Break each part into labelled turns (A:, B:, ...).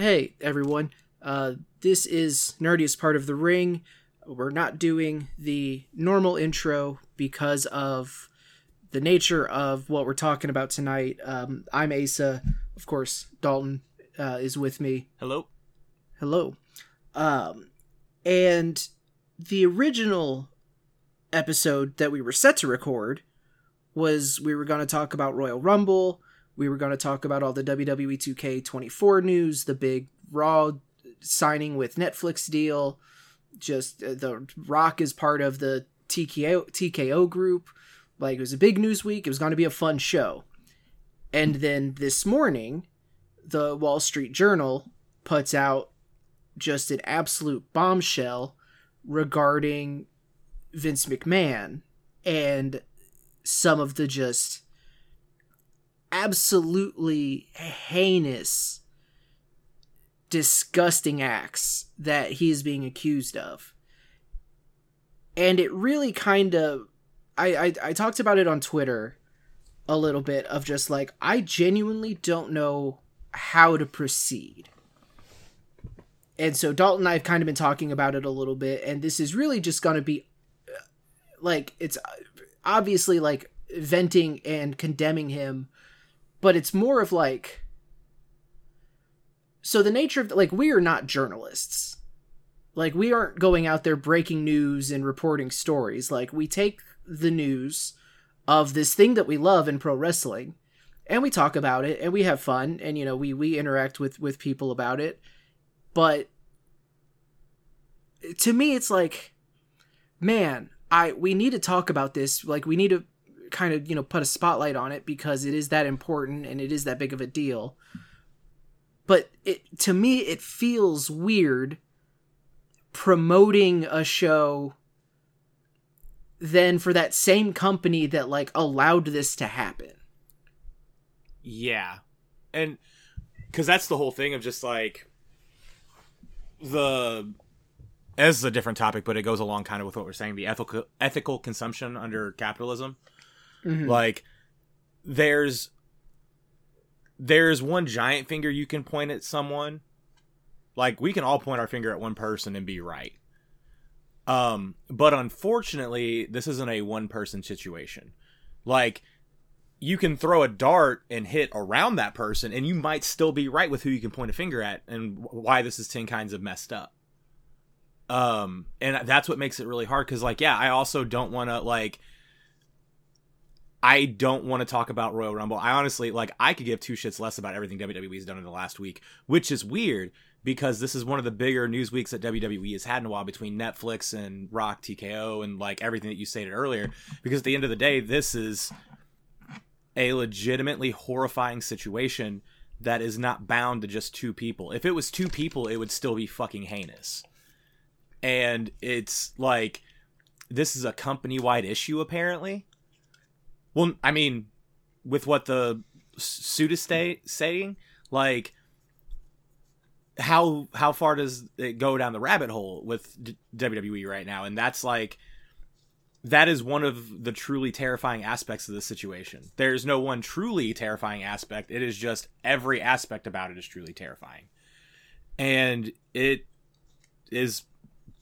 A: Hey, everyone. Uh, this is Nerdiest Part of the Ring. We're not doing the normal intro because of the nature of what we're talking about tonight. Um, I'm Asa. Of course, Dalton uh, is with me.
B: Hello.
A: Hello. Um, and the original episode that we were set to record was we were going to talk about Royal Rumble. We were going to talk about all the WWE 2K24 news, the big Raw signing with Netflix deal. Just uh, the Rock is part of the TKO TKO group. Like it was a big news week. It was going to be a fun show. And then this morning, the Wall Street Journal puts out just an absolute bombshell regarding Vince McMahon and some of the just absolutely heinous disgusting acts that he is being accused of. And it really kind of I, I I talked about it on Twitter a little bit of just like I genuinely don't know how to proceed. And so Dalton and I have kind of been talking about it a little bit and this is really just going to be uh, like it's obviously like venting and condemning him but it's more of like so the nature of like we are not journalists. Like we aren't going out there breaking news and reporting stories. Like we take the news of this thing that we love in pro wrestling and we talk about it and we have fun and you know we we interact with with people about it. But to me it's like man i we need to talk about this. Like we need to kind of you know put a spotlight on it because it is that important and it is that big of a deal. But it to me it feels weird promoting a show than for that same company that like allowed this to happen.
B: Yeah. And because that's the whole thing of just like the as a different topic but it goes along kind of with what we're saying the ethical ethical consumption under capitalism mm-hmm. like there's there's one giant finger you can point at someone. Like we can all point our finger at one person and be right. Um but unfortunately this isn't a one person situation. Like you can throw a dart and hit around that person and you might still be right with who you can point a finger at and why this is 10 kinds of messed up. Um and that's what makes it really hard because like yeah i also don't want to like I don't want to talk about Royal Rumble. I honestly like I could give two shits less about everything WWE's done in the last week, which is weird because this is one of the bigger news weeks that WWE has had in a while between Netflix and Rock TKO and like everything that you stated earlier. Because at the end of the day, this is a legitimately horrifying situation that is not bound to just two people. If it was two people, it would still be fucking heinous. And it's like this is a company wide issue apparently well, I mean, with what the suit is stay, saying, like how how far does it go down the rabbit hole with D- WWE right now? And that's like that is one of the truly terrifying aspects of the situation. There's no one truly terrifying aspect. It is just every aspect about it is truly terrifying. And it is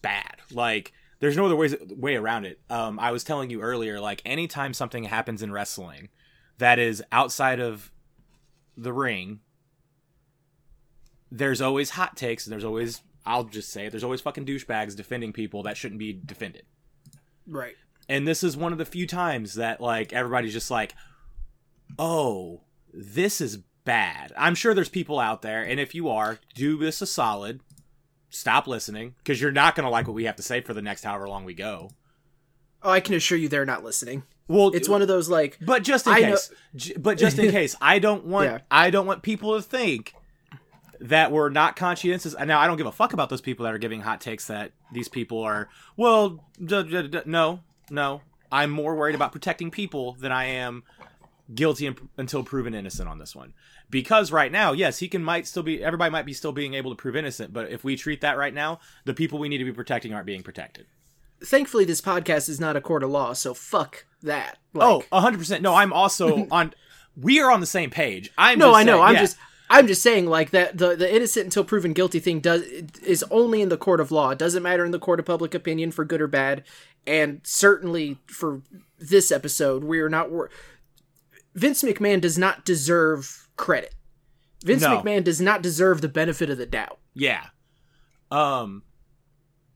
B: bad. Like there's no other ways way around it. Um, I was telling you earlier, like anytime something happens in wrestling that is outside of the ring, there's always hot takes. And there's always, I'll just say, it, there's always fucking douchebags defending people that shouldn't be defended.
A: Right.
B: And this is one of the few times that like everybody's just like, oh, this is bad. I'm sure there's people out there, and if you are, do this a solid stop listening because you're not going to like what we have to say for the next however long we go.
A: Oh, I can assure you they're not listening. Well, it's one of those like,
B: but just in I case, j- but just in case, I don't want, yeah. I don't want people to think that we're not conscientious. And now, I don't give a fuck about those people that are giving hot takes that these people are. Well, d- d- d- no, no, I'm more worried about protecting people than I am guilty until proven innocent on this one because right now yes he can might still be everybody might be still being able to prove innocent but if we treat that right now the people we need to be protecting aren't being protected
A: thankfully this podcast is not a court of law so fuck that
B: like... oh 100% no i'm also on we are on the same page i'm
A: no
B: i
A: know
B: saying,
A: i'm
B: yeah.
A: just I'm just saying, like that the the innocent until proven guilty thing does is only in the court of law. It doesn't matter in the court of public opinion for good or bad, and certainly for this episode, we are not. Wor- Vince McMahon does not deserve credit. Vince
B: No.
A: McMahon does not deserve the benefit of the doubt.
B: Yeah. Um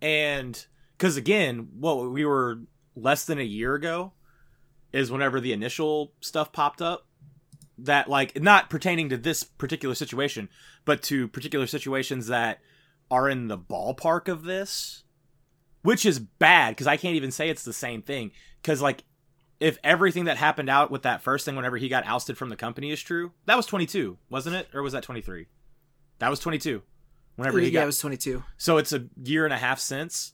B: and cuz again, what we were less than a year ago is whenever the initial stuff popped up that like not pertaining to this particular situation, but to particular situations that are in the ballpark of this, which is bad cuz I can't even say it's the same thing cuz like if everything that happened out with that first thing whenever he got ousted from the company is true, that was 22, wasn't it? Or was that 23? That was 22. Whenever he
A: yeah,
B: got
A: it was 22.
B: so it's a year and a half since.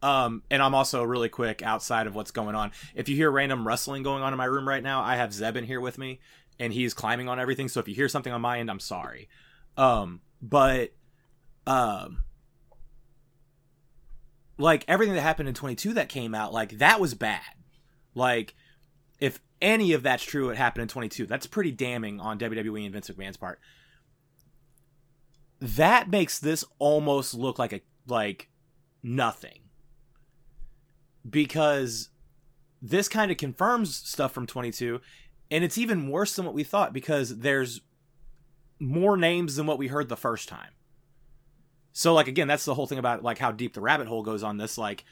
B: Um, and I'm also really quick outside of what's going on. If you hear random rustling going on in my room right now, I have Zeb in here with me, and he's climbing on everything. So if you hear something on my end, I'm sorry. Um, but um, like everything that happened in 22 that came out, like that was bad. Like if any of that's true, it happened in 22. That's pretty damning on WWE and Vince McMahon's part. That makes this almost look like a like nothing. Because this kind of confirms stuff from 22 and it's even worse than what we thought because there's more names than what we heard the first time. So like again that's the whole thing about like how deep the rabbit hole goes on this like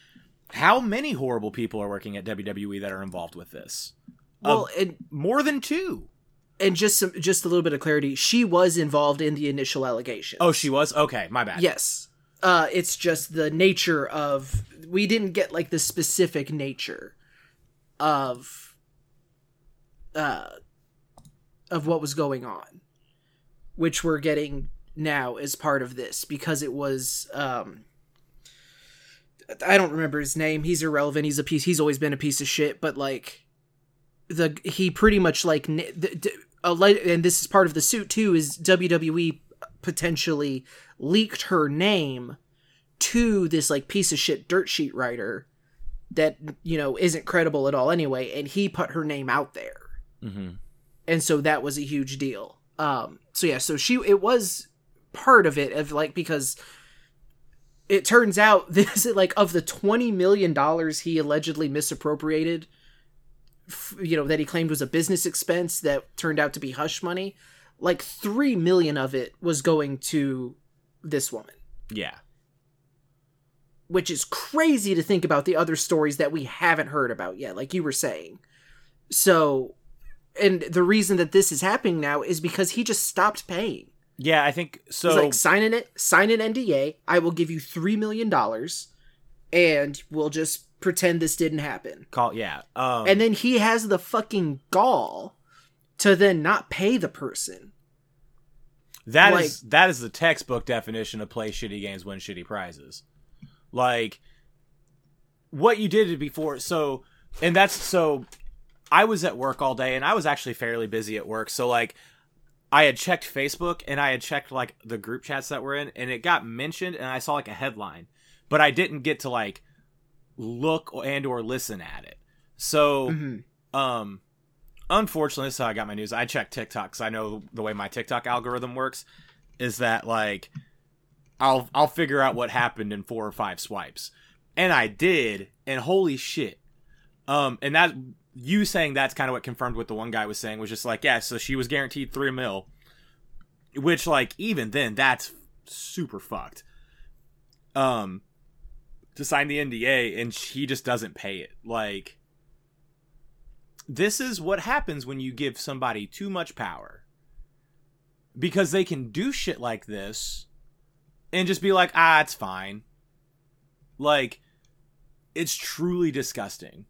B: how many horrible people are working at WWE that are involved with this
A: Well, and
B: more than two
A: and just some just a little bit of clarity, she was involved in the initial allegation.
B: oh she was okay my bad
A: Yes. Uh, it's just the nature of we didn't get like the specific nature of uh of what was going on, which we're getting now as part of this because it was um I don't remember his name. He's irrelevant. He's a piece. He's always been a piece of shit. But like the he pretty much like the, the, and this is part of the suit too. Is WWE potentially leaked her name to this like piece of shit dirt sheet writer that you know isn't credible at all anyway, and he put her name out there
B: mm-hmm.
A: and so that was a huge deal um so yeah so she it was part of it of like because it turns out this like of the 20 million dollars he allegedly misappropriated you know that he claimed was a business expense that turned out to be hush money like 3 million of it was going to this woman
B: yeah
A: which is crazy to think about the other stories that we haven't heard about yet, like you were saying. So, and the reason that this is happening now is because he just stopped paying.
B: Yeah i think so
A: He's like, sign an sign an NDA. I will give you three million dollars, and we'll just pretend this didn't happen.
B: call yeah um
A: And then he has the fucking gall to then not pay the person.
B: That
A: Like-
B: is that is the textbook definition of play shitty games, win shitty prizes. Like what you did before. So, and that's so. I was at work all day, and I was actually fairly busy at work. So, like, I had checked Facebook and I had checked like the group chats that we're in, and it got mentioned, and I saw like a headline, but I didn't get to like look and or listen at it. So,
A: Mhm.
B: um, unfortunately, this is how I got my news. I checked TikTok because I know the way my TikTok algorithm works is that like I'll I'll figure out what happened in four or five swipes, and I did, and holy shit, um, and that you saying that's kind of what confirmed what the one guy was saying was just like yeah, so she was guaranteed three mil, which like even then that's super fucked. Um, to sign the NDA and he just doesn't pay it. Like this is what happens when you give somebody too much power. Because they can do shit like this and just be like ah it's fine. Like it's truly disgusting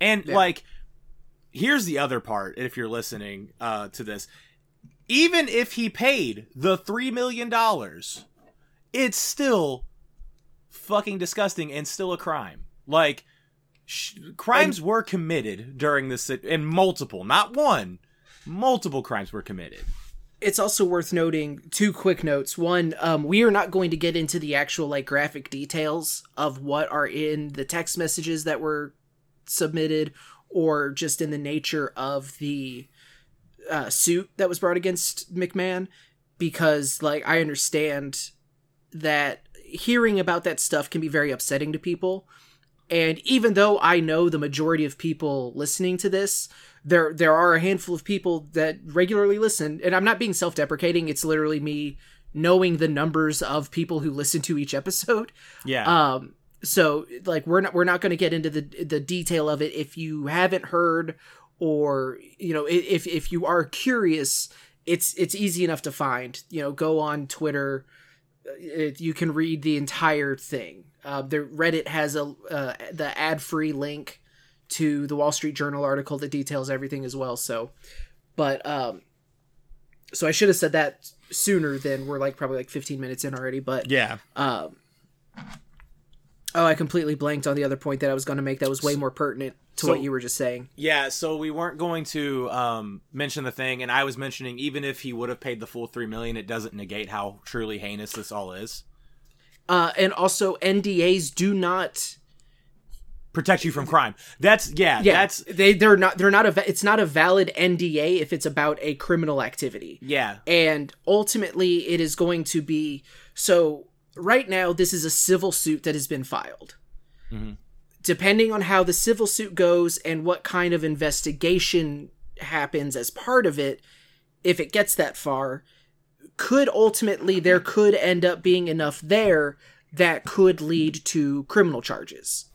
B: and
A: Yeah.
B: like here's the other part if you're listening uh to this even if he paid the 3 million dollars it's still fucking disgusting and still a crime like sh- crimes were committed during this and multiple not one multiple crimes were committed
A: it's also worth noting two quick notes. One, um, we are not going to get into the actual like graphic details of what are in the text messages that were submitted, or just in the nature of the uh, suit that was brought against McMahon. because like I understand that hearing about that stuff can be very upsetting to people. And even though I know the majority of people listening to this, there there are a handful of people that regularly listen, and I'm not being self-deprecating, it's literally me knowing the numbers of people who listen to each episode.
B: Yeah.
A: Um so like we're not we're not going to get into the the detail of it. If you haven't heard or you know if if you are curious it's it's easy enough to find. You know go on twitter. It, you can read the entire thing. Uh, the reddit has a uh, the ad free link to the wall street journal article that details everything as well. So but um so i should have said that sooner than we're like probably like 15 minutes in already but
B: yeah.
A: um oh i completely blanked on the other point that i was going to make that was way more pertinent to
B: So-
A: what you were just saying
B: Yeah, so we weren't going to um, mention the thing, and I was mentioning even if he would have paid the full three million, it doesn't negate how truly heinous this all is.
A: uh and also ndas do not
B: Protect you from crime. That's yeah.
A: yeah
B: That's
A: they they're not they're not a it's not a valid nda if it's about a criminal activity
B: yeah.
A: and ultimately it is going to be so right now this is a civil suit that has been filed
B: Mhm.
A: depending on how the civil suit goes and what kind of investigation happens as part of it if it gets that far could ultimately there could end up being enough there that could lead to criminal charges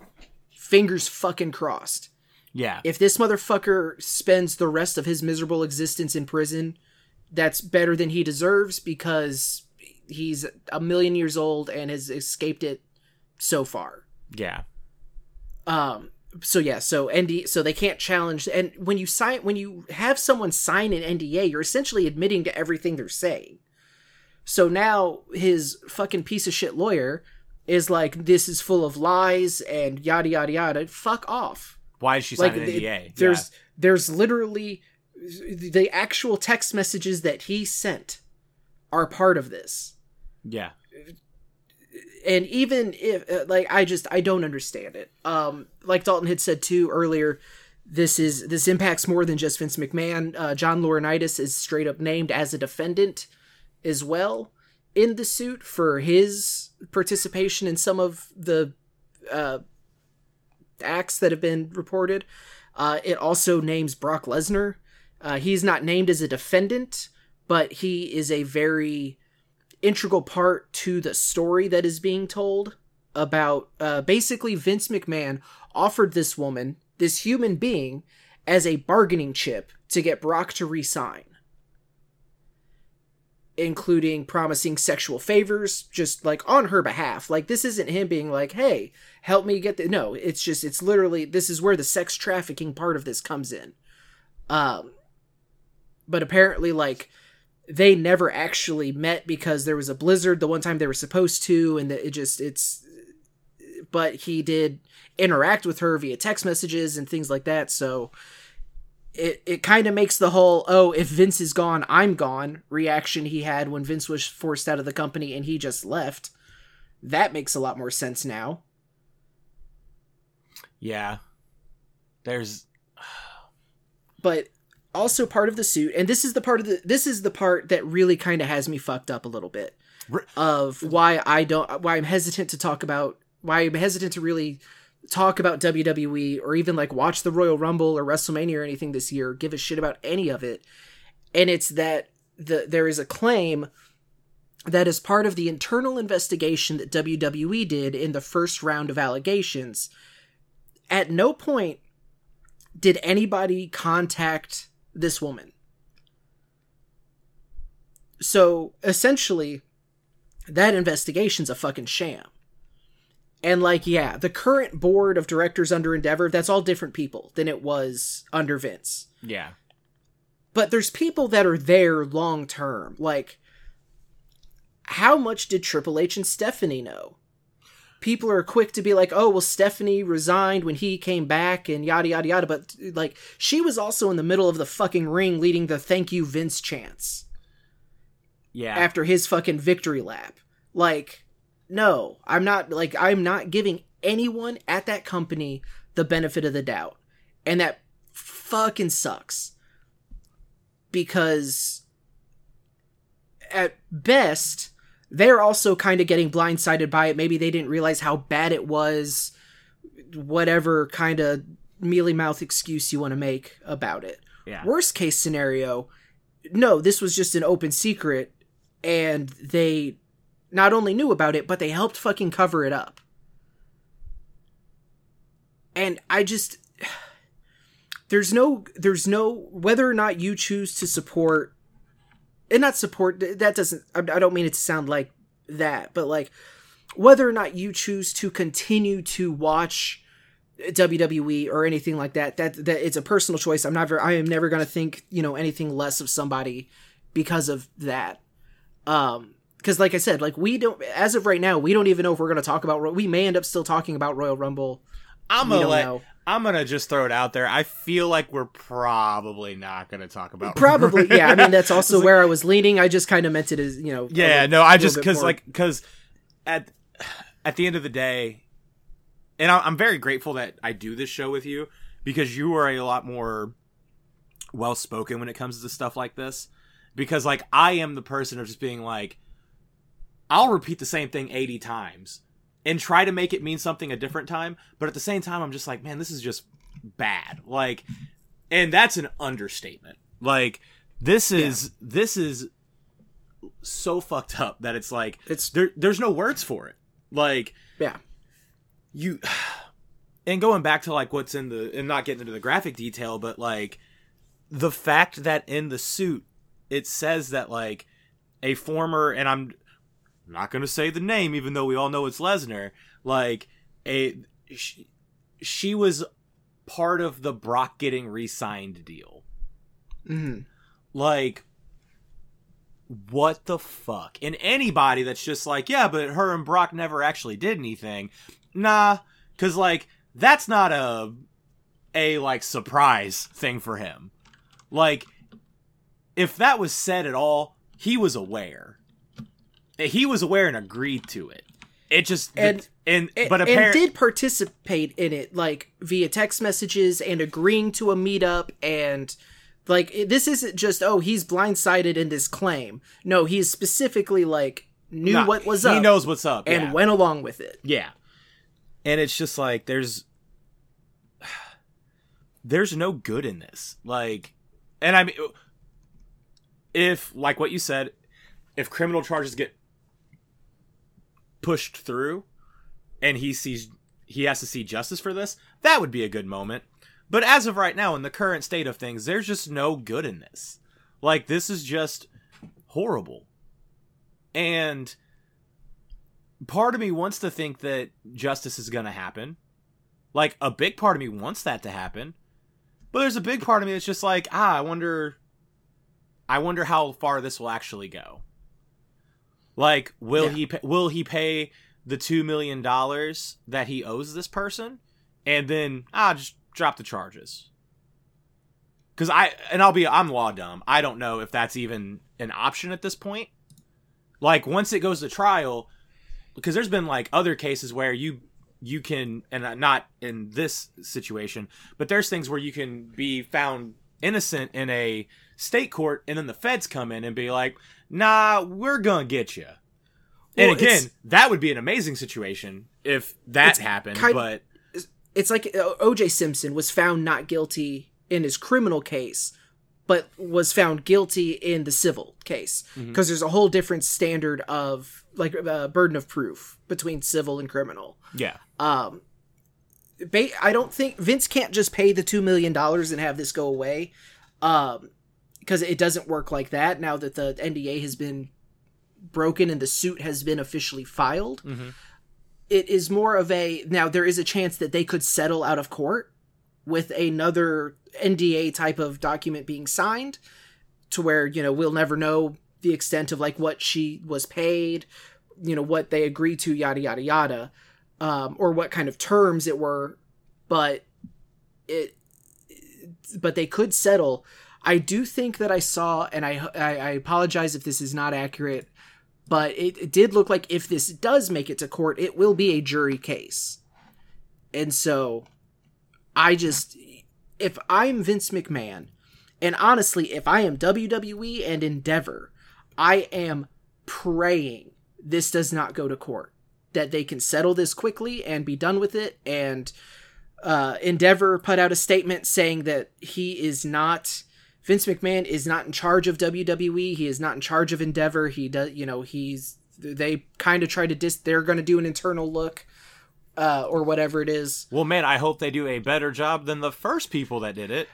A: fingers fucking crossed
B: Yeah.
A: if this motherfucker spends the rest of his miserable existence in prison, that's better than he deserves because he's a million years old and has escaped it so far.
B: yeah.
A: Um so yeah, so ND so they can't challenge and when you sign when you have someone sign an NDA, you're essentially admitting to everything they're saying. So now his fucking piece of shit lawyer is like this is full of lies and yada yada yada. Fuck off
B: Why did she sign an NDA?
A: There's there's literally the actual text messages that he sent are part of this.
B: Yeah.
A: And even if uh, like I just I don't understand it. Um like Dalton had said too earlier, this is this impacts more than just Vince McMahon. Uh, John Laurinaitis is straight up named as a defendant as well in the suit for his participation in some of the uh, acts that have been reported. Uh, it also names Brock Lesnar. Uh, he's not named as a defendant, but he is a very integral part to the story that is being told about uh, basically Vince McMahon offered this woman, this human being, as a bargaining chip to get Brock to resign. Including promising sexual favors, just like on her behalf. Like, this isn't him being like, hey, help me get the. No, it's just, it's literally, this is where the sex trafficking part of this comes in. Um, but apparently, like, they never actually met because there was a blizzard the one time they were supposed to, and it just, it's. But he did interact with her via text messages and things like that, so it it kind of makes the whole oh if Vince is gone I'm gone reaction he had when Vince was forced out of the company and he just left that makes a lot more sense now
B: Yeah. There's
A: but also part of the suit and this is the part of the this is the part that really kind of has me fucked up a little bit of why I don't why I'm hesitant to talk about why I'm hesitant to really talk about WWE or even like watch the Royal Rumble or WrestleMania or anything this year, give a shit about any of it. And it's that the there is a claim that is part of the internal investigation that WWE did in the first round of allegations. At no point did anybody contact this woman. So essentially, that investigation's a fucking sham. And like, yeah, the current board of directors under Endeavor, that's all different people than it was under Vince.
B: yeah.
A: But there's people that are there long term. Like, how much did Triple H and Stephanie know? People are quick to be like, oh, well, Stephanie resigned when he came back and yada, yada, yada. But, like, she was also in the middle of the fucking ring leading the thank you Vince chants
B: Yeah.
A: after his fucking victory lap. Like, no, I'm not like I'm not giving anyone at that company the benefit of the doubt. And that fucking sucks. Because at best, they're also kind of getting blindsided by it. Maybe they didn't realize how bad it was. Whatever kind of mealy mouth excuse you want to make about it.
B: Yeah.
A: Worst case scenario, no, this was just an open secret, and they not only knew about it, but they helped fucking cover it up. And I just there's no there's no whether or not you choose to support and not support that doesn't I don't mean it to sound like that, but like whether or not you choose to continue to watch WWE or anything like that, that that it's a personal choice. I'm never I am never gonna think, you know, anything less of somebody because of that. Um because like I said, like we don't as of right now, we don't even know if we're gonna talk about we may end up still talking about Royal Rumble.
B: I'm gonna let,
A: know.
B: I'm gonna just throw it out there. I feel like we're probably not gonna talk about
A: Probably, yeah. I mean, that's also where I was leaning. I just kind of meant it as you know.
B: Yeah,
A: little-
B: no, I just because like because at at the end of the day, and I- I'm very grateful that I do this show with you because you are a lot more well spoken when it comes to stuff like this. Because like I am the person of just being like, I'll repeat the same thing 80 times and try to make it mean something a different time, but at the same time, I'm just like, man, this is just bad. Like, and that's an understatement. Like, this is this is so fucked up that it's like
A: It's-
B: there. There's no words for it. Like,
A: yeah,
B: you and going back to like what's in the and not getting into the graphic detail but like the fact that in the suit it says that like a former and i'm not going to say the name even though we all know it's lesnar like a she, she was part of the brock getting re-signed deal.
A: Hmm
B: like what the fuck? And anybody that's just like yeah but her and brock never actually did anything nah because like that's not a a like surprise thing for him. Like if that was said at all he was aware he was aware and agreed to it it just
A: And-
B: and,
A: and,
B: but apparently
A: did participate in it like via text messages and agreeing to a meetup and like this isn't just oh he's blindsided in this claim. No, he's specifically like knew what was
B: he
A: up He
B: knows what's up
A: and
B: yeah.
A: went along with it.
B: Yeah. And it's just like there's there's no good in this. Like and I mean if like what you said, if criminal charges get pushed through and he sees he has to see justice for this, that would be a good moment. But as of right now in the current state of things, there's just no good in this. Like this is just horrible. And part of me wants to think that justice is going to happen. Like a big part of me wants that to happen. But there's a big part of me that's just like, ah, I wonder I wonder how far this will actually go. Like will
A: Yeah.
B: he pay, will he pay the 2 million dollars that he owes this person and then ah just drop the charges. Cuz I and I'll be I'm law dumb. I don't know if that's even an option at this point. Like once it goes to trial, because there's been like other cases where you you can and not in this situation but there's things where you can be found innocent in a state court and then the feds come in and be like nah we're gonna get you and
A: Well,
B: again that would be an amazing situation if that happened
A: kind-
B: but
A: It's like uh, O.J. Simpson was found not guilty in his criminal case, but was found guilty in the civil case
B: Mm-hmm.
A: because there's a whole different standard of like uh, burden of proof between civil and criminal.
B: yeah
A: Um, I don't think Vince can't just pay the two million dollars and have this go away, um, because it doesn't work like that. Now that the NDA has been broken and the suit has been officially filed,
B: Mhm.
A: it is more of a now there is a chance that they could settle out of court with another NDA type of document being signed, to where you know we'll never know the extent of like what she was paid, you know what they agreed to, yada yada yada um, or what kind of terms it were, but it, but they could settle. I do think that I saw, and I I, I apologize if this is not accurate, but it, it did look like if this does make it to court, it will be a jury case, and so I just if I'm Vince McMahon, and honestly, if I am WWE and Endeavor, I am praying this does not go to court. That they can settle this quickly and be done with it. And uh, Endeavor put out a statement saying that he is not. Vince McMahon is not in charge of WWE. He is not in charge of Endeavor. He does, you know, he's. They kind of try to dis. They're going to do an internal look, uh, or whatever it is.
B: Well, man, I hope they do a better job than the first people that did it.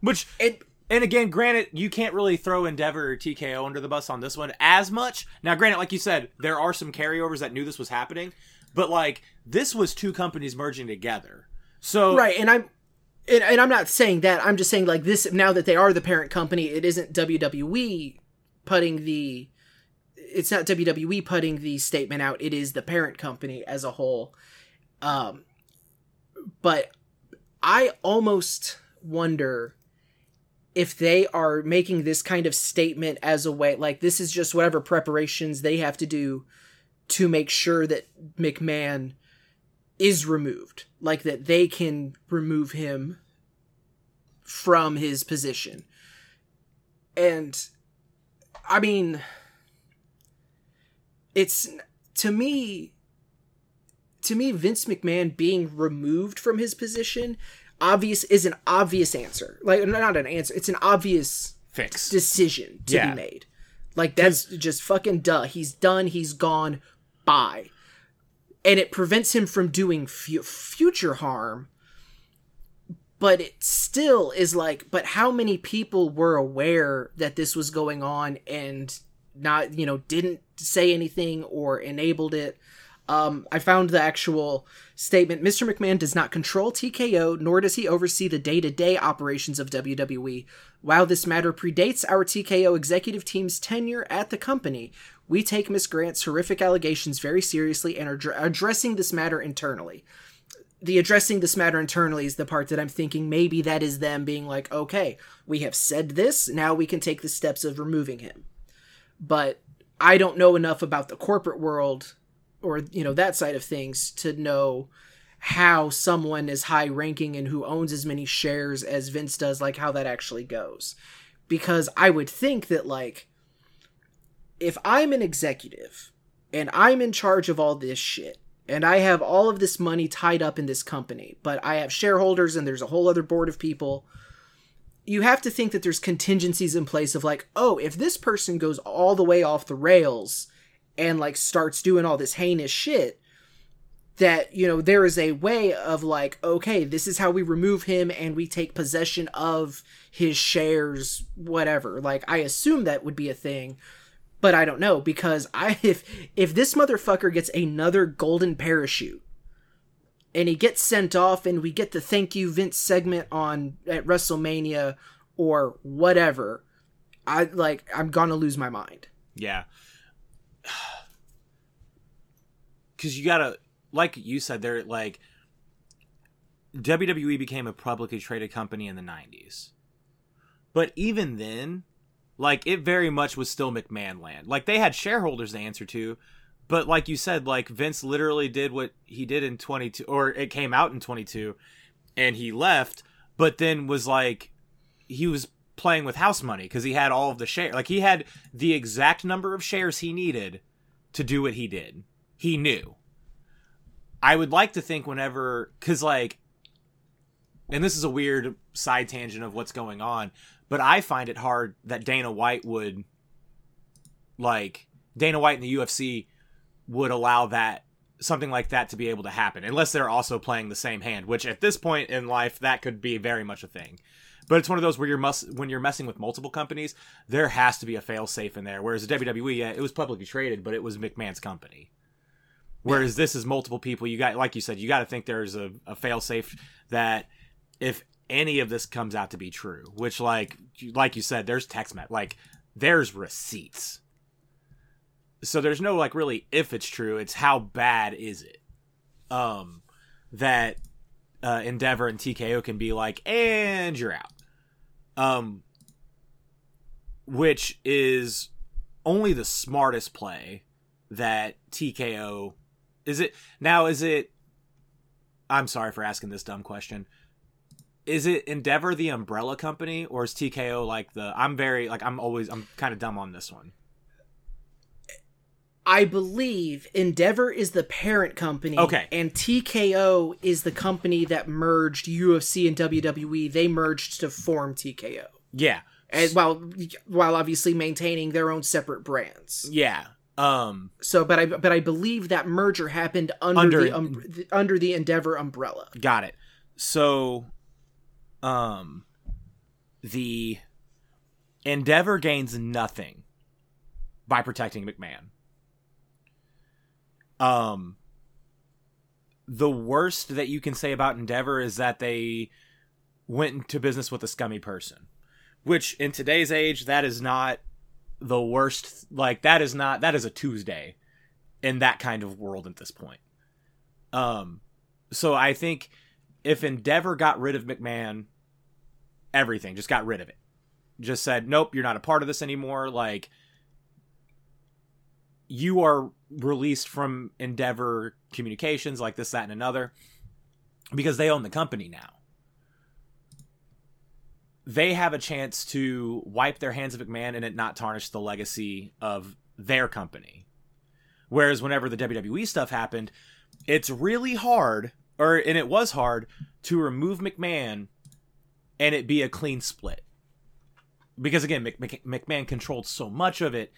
B: Which
A: It
B: and again, granted, you can't really throw Endeavor or TKO under the bus on this one as much. Now, granted, like you said, there are some carryovers that knew this was happening, but like this was two companies merging together. So
A: right, and I'm. And, and I'm not saying that. I'm just saying like this. Now that they are the parent company, it isn't WWE putting the. It's not WWE putting the statement out. It is the parent company as a whole. Um, but I almost wonder if they are making this kind of statement as a way like this is just whatever preparations they have to do to make sure that McMahon is removed like that they can remove him from his position and i mean it's to me to me Vince McMahon being removed from his position obvious is an obvious answer. Like not an answer, it's an obvious
B: fix
A: decision to
B: Yeah.
A: be made. Like that's just fucking duh. He's done. He's gone. Bye. And it prevents him from doing fu- future harm. But it still is like, but how many people were aware that this was going on and not, you know, didn't say anything or enabled it? Um, I found the actual statement. Mr. McMahon does not control TKO, nor does he oversee the day to day operations of WWE. While this matter predates our TKO executive team's tenure at the company, we take Miss Grant's horrific allegations very seriously and are dr- addressing this matter internally. The addressing this matter internally is the part that I'm thinking maybe that is them being like, okay, we have said this, now we can take the steps of removing him. But I don't know enough about the corporate world or you know that side of things to know how someone is high ranking and who owns as many shares as Vince does like how that actually goes because I would think that like if I'm an executive and I'm in charge of all this shit and I have all of this money tied up in this company but I have shareholders and there's a whole other board of people you have to think that there's contingencies in place of like oh if this person goes all the way off the rails and like starts doing all this heinous shit that you know there is a way of like okay this is how we remove him and we take possession of his shares whatever. Like i assume that would be a thing but i don't know because i if if this motherfucker gets another golden parachute and he gets sent off and we get the thank you vince segment on at wrestlemania or whatever i like i'm gonna lose my mind
B: Yeah. Cuz you got to like you said they're like WWE became a publicly traded company in the 90s. But even then, like it very much was still McMahon land. Like they had shareholders to answer to, but like you said like Vince literally did what he did in 22 or it came out in 22 and he left, but then was like he was playing with house money because he had all of the share like he had the exact number of shares he needed to do what he did he knew i would like to think whenever because like and this is a weird side tangent of what's going on but i find it hard that dana white would like dana white in the ufc would allow that something like that to be able to happen unless they're also playing the same hand which at this point in life that could be very much a thing but it's one of those where you're mus- when you're messing with multiple companies, there has to be a fail safe in there. Whereas the WWE, yeah, it was publicly traded, but it was McMahon's company. Whereas this is multiple people. You got, like you said, you got to think there's a, a fail safe that if any of this comes out to be true, which like like you said, there's text met like there's receipts. So there's no like really if it's true, it's how bad is it? Um that uh, Endeavor and TKO can be like, and you're out. Um, which is only the smartest play that TKO is it now is it I'm sorry for asking this dumb question. Is it Endeavor the umbrella company or is TKO like the I'm very like I'm always I'm kind of dumb on this one.
A: I believe Endeavor is the parent company.
B: Okay.
A: And TKO is the company that merged UFC and WWE. They merged to form TKO.
B: Yeah.
A: And while while obviously maintaining their own separate brands.
B: Yeah. Um
A: So but I but I believe that merger happened under,
B: Under-
A: the, um, the under the Endeavor umbrella.
B: got it. So um the Endeavor gains nothing by protecting McMahon. Um the worst that you can say about Endeavor is that they went into business with a scummy person. Which in today's age that is not the worst like that is not that is a Tuesday in that kind of world at this point. Um so I think if Endeavor got rid of McMahon, everything just got rid of it. Just said, nope, you're not a part of this anymore. Like, you are released from Endeavor Communications, like this, that, and another, because they own the company now. They have a chance to wipe their hands of McMahon and it not tarnish the legacy of their company. Whereas whenever the WWE stuff happened, it's really hard, or and it was hard to remove McMahon and it be a clean split. Because again, Mc, Mc, McMahon controlled so much of it,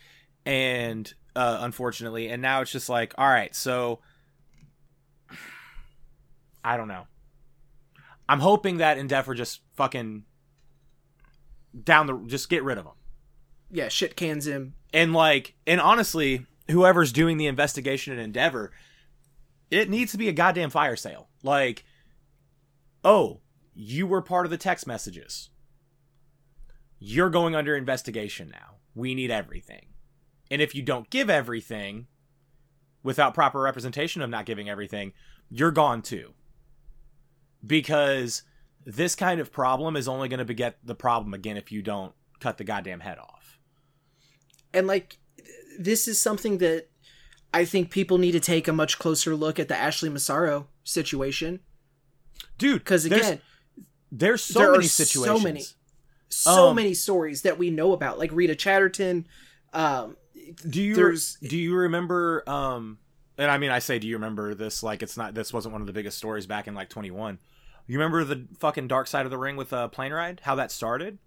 B: and uh, unfortunately, and now it's just like, all right, so I don't know. I'm hoping that Endeavor just fucking down the just get rid of him.
A: Yeah, shit cans him.
B: And like, and honestly, whoever's doing the investigation in Endeavor, it needs to be a goddamn fire sale. Like, oh, you were part of the text messages. You're going under investigation now. We need everything. And if you don't give everything without proper representation of not giving everything, you're gone too. Because this kind of problem is only going to beget the problem again if you don't cut the goddamn head off.
A: And like this is something that I think people need to take a much closer look at the Ashley Massaro situation
B: Dude,
A: because again,
B: there's so
A: there
B: many
A: so
B: situations.
A: many. so
B: Um,
A: many stories that we know about, like Rita Chatterton. Um,
B: Do you
A: There's-
B: do you remember um and I mean I say do you remember this like it's not this wasn't one of the biggest stories back in like 21. You remember the fucking dark side of the ring with uh, plane ride? How that started?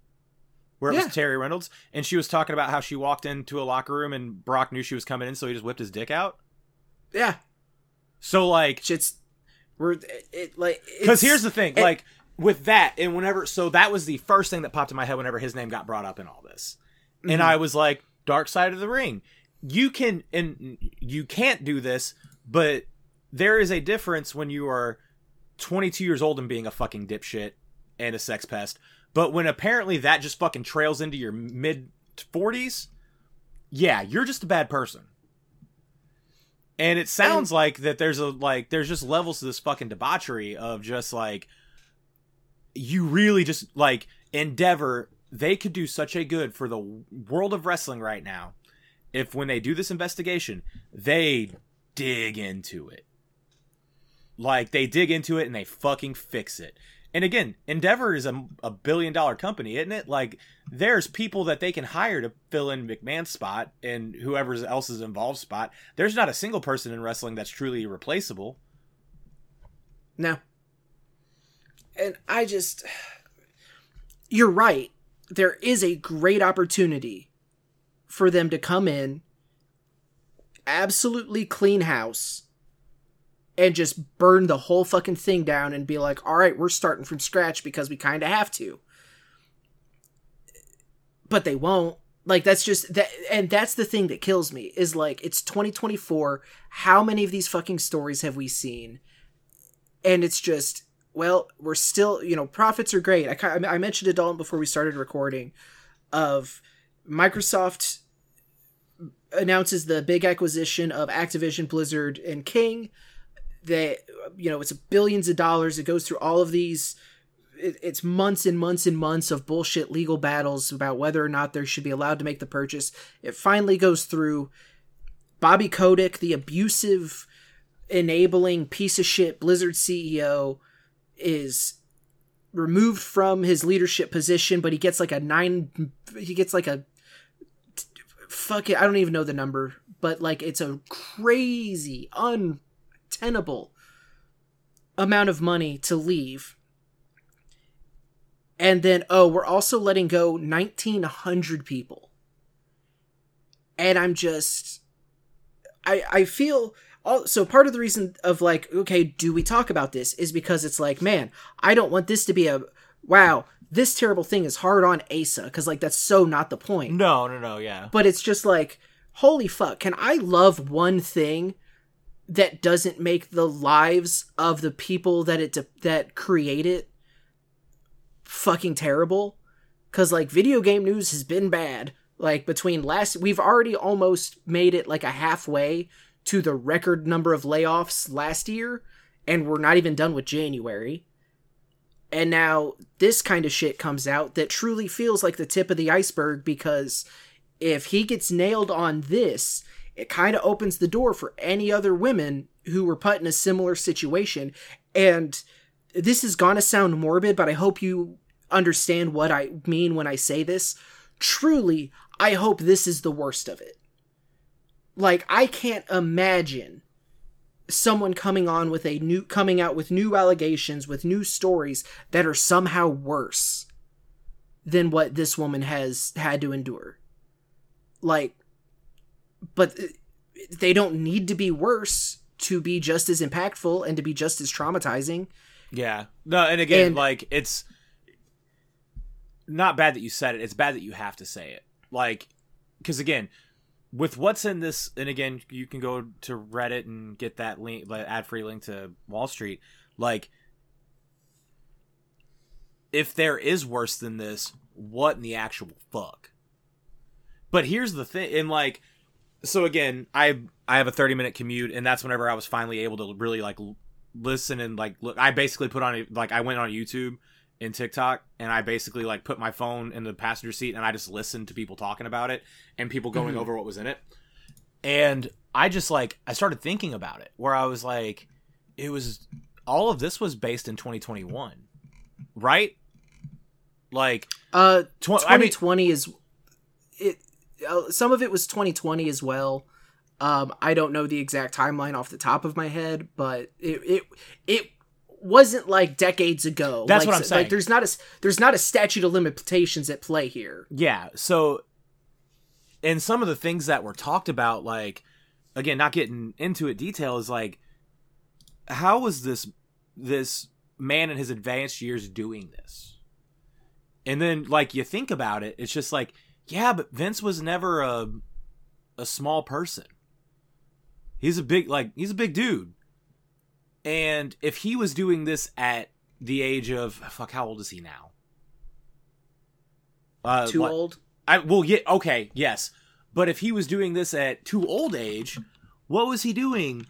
B: Where it
A: Yeah.
B: was Terri Runnels and she was talking about how she walked into a locker room and Brock knew she was coming in so he just whipped his dick out.
A: yeah,
B: So like
A: it's we're it, it like
B: Because here's the thing,
A: it-
B: like with that, and whenever, so that was the first thing that popped in my head whenever his name got brought up in all this, and
A: Mhm.
B: I was like, Dark Side of the Ring. You can, and you can't do this, but there is a difference when you are 22 years old and being a fucking dipshit and a sex pest. But when apparently that just fucking trails into your mid 40s, yeah, you're just a bad person. And it sounds like that there's a like there's just levels to this fucking debauchery of just like you really just like endeavor they could do such a good for the world of wrestling right now if when they do this investigation they dig into it like they dig into it and they fucking fix it and again endeavor is a, a billion dollar company isn't it like there's people that they can hire to fill in mcmahon's spot and whoever else is involved spot there's not a single person in wrestling that's truly replaceable
A: No. And I just You're right. There is a great opportunity for them to come in absolutely clean house and just burn the whole fucking thing down and be like, "All right, we're starting from scratch because we kind of have to." But they won't. Like that's just that and that's the thing that kills me is like it's 2024. How many of these fucking stories have we seen? and it's just well we're still you know profits are great i, I mentioned to dalton before we started recording of microsoft announces the big acquisition of activision blizzard and king they you know it's billions of dollars it goes through all of these it, it's months and months and months of bullshit legal battles about whether or not they should be allowed to make the purchase it finally goes through bobby kotick the abusive enabling piece of shit Blizzard CEO is removed from his leadership position, but he gets like a nine. He gets like a fuck it. I don't even know the number, but like it's a crazy, untenable amount of money to leave. And then, oh, we're also letting go 1,900 people. And I'm just. I, I feel so part of the reason of like okay do we talk about this is because it's like man i don't want this to be a wow this terrible thing is hard on asa because like that's so not the point
B: no no no yeah
A: but it's just like holy fuck can i love one thing that doesn't make the lives of the people that it de- that create it fucking terrible because like video game news has been bad like between last we've already almost made it like a halfway to the record number of layoffs last year, and we're not even done with January. And now this kind of shit comes out that truly feels like the tip of the iceberg because if he gets nailed on this, it kind of opens the door for any other women who were put in a similar situation. And this is gonna sound morbid, but I hope you understand what I mean when I say this. Truly, I hope this is the worst of it. Like I can't imagine someone coming on with a new coming out with new allegations with new stories that are somehow worse than what this woman has had to endure. Like but they don't need to be worse to be just as impactful and to be just as traumatizing.
B: Yeah. No, and again, and, like it's not bad that you said it. It's bad that you have to say it. Like cuz again, with what's in this, and again, you can go to Reddit and get that link, that ad free link to Wall Street. Like, if there is worse than this, what in the actual fuck? But here's the thing, and like, so again, I I have a 30 minute commute, and that's whenever I was finally able to really like listen and like look. I basically put on like I went on YouTube in TikTok and I basically like put my phone in the passenger seat and I just listened to people talking about it and people going mm-hmm. over what was in it. And I just like I started thinking about it where I was like it was all of this was based in 2021. Right? Like
A: uh tw- 2020 I mean, is it some of it was 2020 as well. Um, I don't know the exact timeline off the top of my head, but it it it wasn't like decades ago.
B: That's
A: like,
B: what I'm saying.
A: Like, there's not a there's not a statute of limitations at play here.
B: Yeah. So, and some of the things that were talked about, like again, not getting into it detail, is like, how was this this man in his advanced years doing this? And then, like, you think about it, it's just like, yeah, but Vince was never a a small person. He's a big like he's a big dude and if he was doing this at the age of fuck, how old is he now?
A: Uh, too what? old.
B: I well, yeah, okay, yes, but if he was doing this at too old age, what was he doing?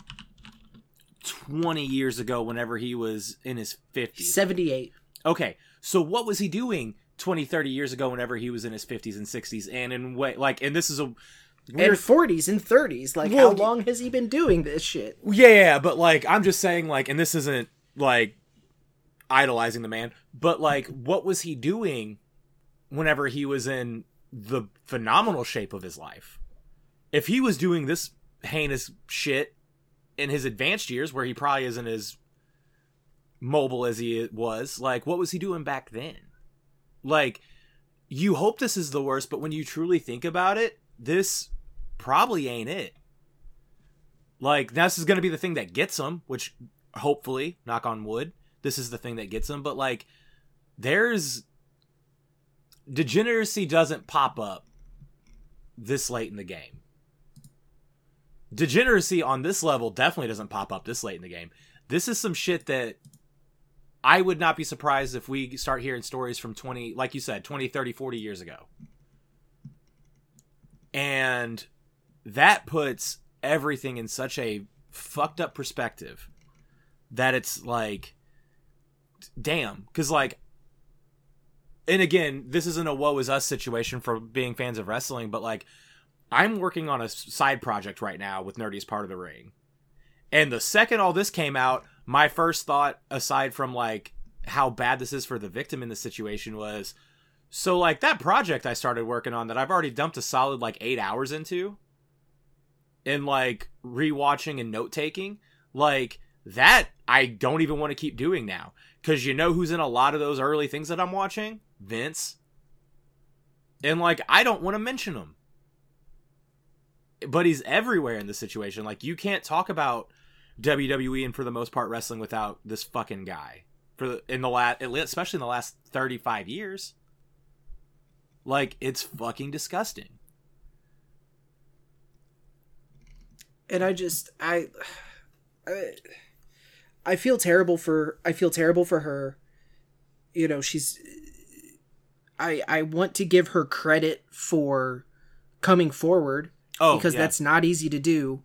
B: 20 years ago whenever he was in his 50s
A: 78
B: okay so what was he doing 20 30 years ago whenever he was in his 50s and 60s and in way like and this is a
A: weird... and 40s and 30s. Like, well, how long has he been doing this shit?
B: Yeah, yeah, but like, I'm just saying, like, and this isn't like idolizing the man, but like, what was he doing whenever he was in the phenomenal shape of his life? If he was doing this heinous shit in his advanced years, where he probably isn't as mobile as he was, like, what was he doing back then? Like, you hope this is the worst, but when you truly think about it, this probably ain't it. Like this is going to be the thing that gets him, which hopefully, knock on wood, this is the thing that gets him. But like, there's degeneracy doesn't pop up this late in the game. Degeneracy on this level definitely doesn't pop up this late in the game. This is some shit that I would not be surprised if we start hearing stories from 20, like you said, 20, 30, 40 years ago. And that puts everything in such a fucked up perspective that it's like damn because like and again this isn't a woe is us situation for being fans of wrestling but like i'm working on a side project right now with nerdiest part of the ring and the second all this came out my first thought aside from like how bad this is for the victim in the situation was so like that project I started working on that I've already dumped a solid like 8 hours into and like rewatching and note taking, like that I don't even want to keep doing now. Cause you know who's in a lot of those early things that I'm watching? Vince. And like I don't want to mention him. But he's everywhere in the situation. Like you can't talk about WWE and for the most part wrestling without this fucking guy. For the, in the last especially in the last 35 years. Like it's fucking disgusting.
A: And I just I I, I feel terrible for I feel terrible for her. You know, she's I I want to give her credit for coming forward
B: Oh,
A: because
B: yeah.
A: that's not easy to do.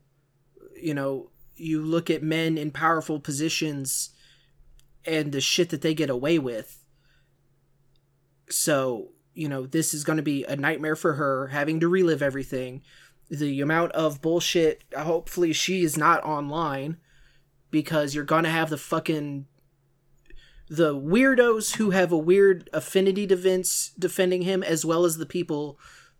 A: You know, you look at men in powerful positions and the shit that they get away with. So, you know, this is going to be a nightmare for her having to relive everything. The amount of bullshit, hopefully she is not online because you're going to have the fucking the weirdos who have a weird affinity to Vince defending him as well as the people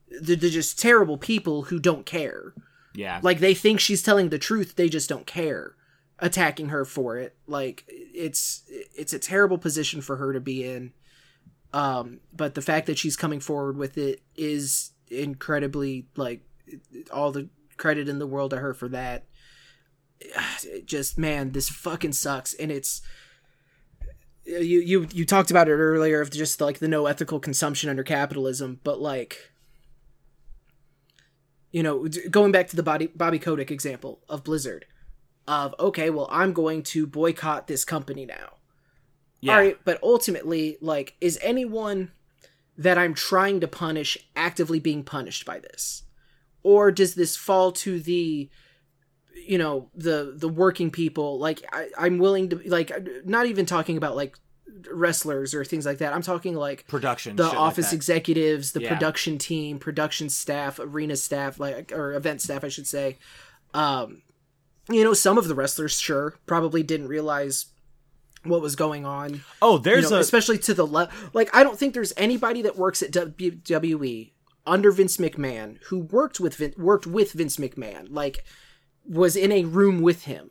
A: the, the just terrible people who don't care.
B: Yeah.
A: Like they think she's telling the truth, they just don't care. Attacking her for it. Like it's it's a terrible position for her to be in. Um but the fact that she's coming forward with it is incredibly like all the credit in the world to her for that. It just man, this fucking sucks and it's you you you talked about it earlier of just like the no ethical consumption under capitalism, but like you know, going back to the Bobby, Bobby Kotick example of Blizzard, of okay, well, I'm going to boycott this company now.
B: yeah.
A: All right, but ultimately, like, is anyone that I'm trying to punish actively being punished by this, or does this fall to the, you know, the the working people? Like, I, I'm willing to like, not even talking about like wrestlers or things like that. I'm talking like
B: Production.
A: the
B: shit like
A: office executives, the
B: Yeah.
A: production team, production staff, arena staff, like or event staff, I should say. Um, you know, some of the wrestlers, sure, probably didn't realize what was going on.
B: Oh,
A: You
B: there's
A: know,
B: a
A: especially to the le- like. I don't think there's anybody that works at WWE under Vince McMahon who worked with Vin- worked with Vince McMahon, like was in a room with him,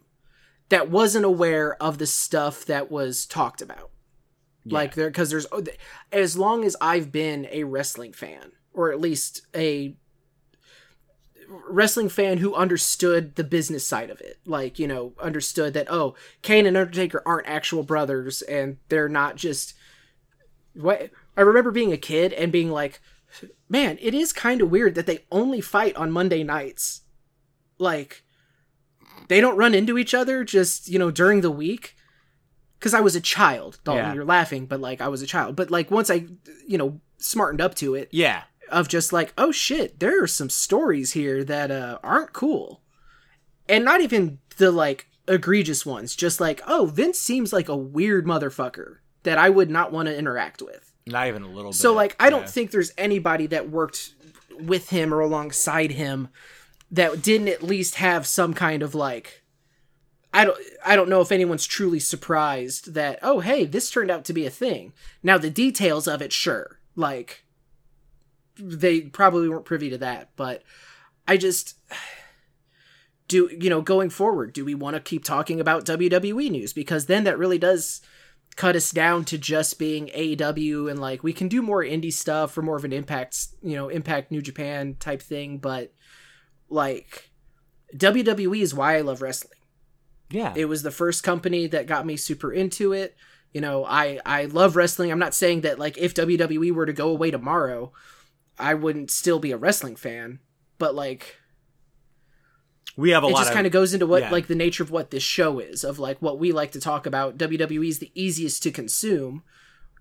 A: that wasn't aware of the stuff that was talked about like there because there's oh, as long as i've been a wrestling fan or at least a wrestling fan who understood the business side of it like you know understood that oh kane and undertaker aren't actual brothers and they're not just what i remember being a kid and being like man it is kind of weird that they only fight on monday nights. Like they don't run into each other just you know during the week because I was a child. Dalton,
B: Yeah.
A: you're laughing, but like I was a child. But like once I, you know, smartened up to it,
B: yeah.
A: of just like, oh shit, there are some stories here that uh, aren't cool, and not even the like egregious ones. Just like, oh, Vince seems like a weird motherfucker that I would not want to interact with.
B: Not even a little bit.
A: So like, I don't think there's anybody that worked with him or alongside him that didn't at least have some kind of like I don't I don't know if anyone's truly surprised that oh hey this turned out to be a thing. Now the details of it sure. Like they probably weren't privy to that, but I just do you know going forward do we want to keep talking about WWE news? Because then that really does cut us down to just being AEW and like we can do more indie stuff for more of an impact you know impact New Japan type thing but like WWE is why I love wrestling
B: Yeah.
A: it was the first company that got me super into it you know i i love wrestling i'm not saying that like if wwe were to go away tomorrow i wouldn't still be a wrestling fan but like
B: we have a lot.
A: it
B: lot
A: just kind of goes into what
B: yeah.
A: like the nature of what this show is of like what we like to talk about wwe is the easiest to consume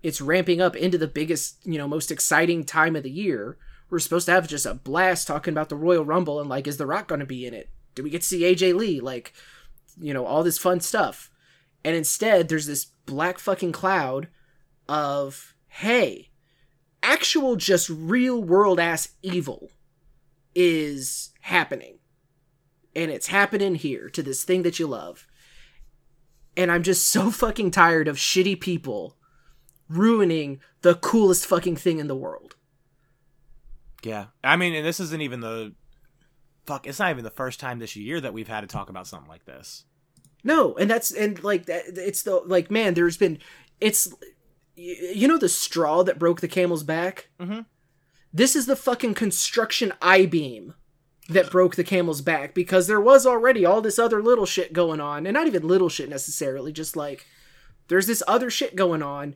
A: it's ramping up into the biggest you know most exciting time of the year we're supposed to have just a blast talking about the royal rumble and like is the rock going to be in it do we get to see aj lee like you know all this fun stuff. And instead there's this black fucking cloud of hey actual just real world ass evil is happening. And it's happening here to this thing that you love. And i'm just so fucking tired of shitty people ruining the coolest fucking thing in the world.
B: Yeah. I mean, and this isn't even the fuck, it's not even the first time this year that we've had to talk about something like this.
A: No, and that's and like that. It's the like man. There's been it's you know the straw that broke the camel's back.
B: Mm-hmm.
A: This is the fucking construction I beam that broke the camel's back because there was already all this other little shit going on, and not even little shit necessarily, just like there's this other shit going on.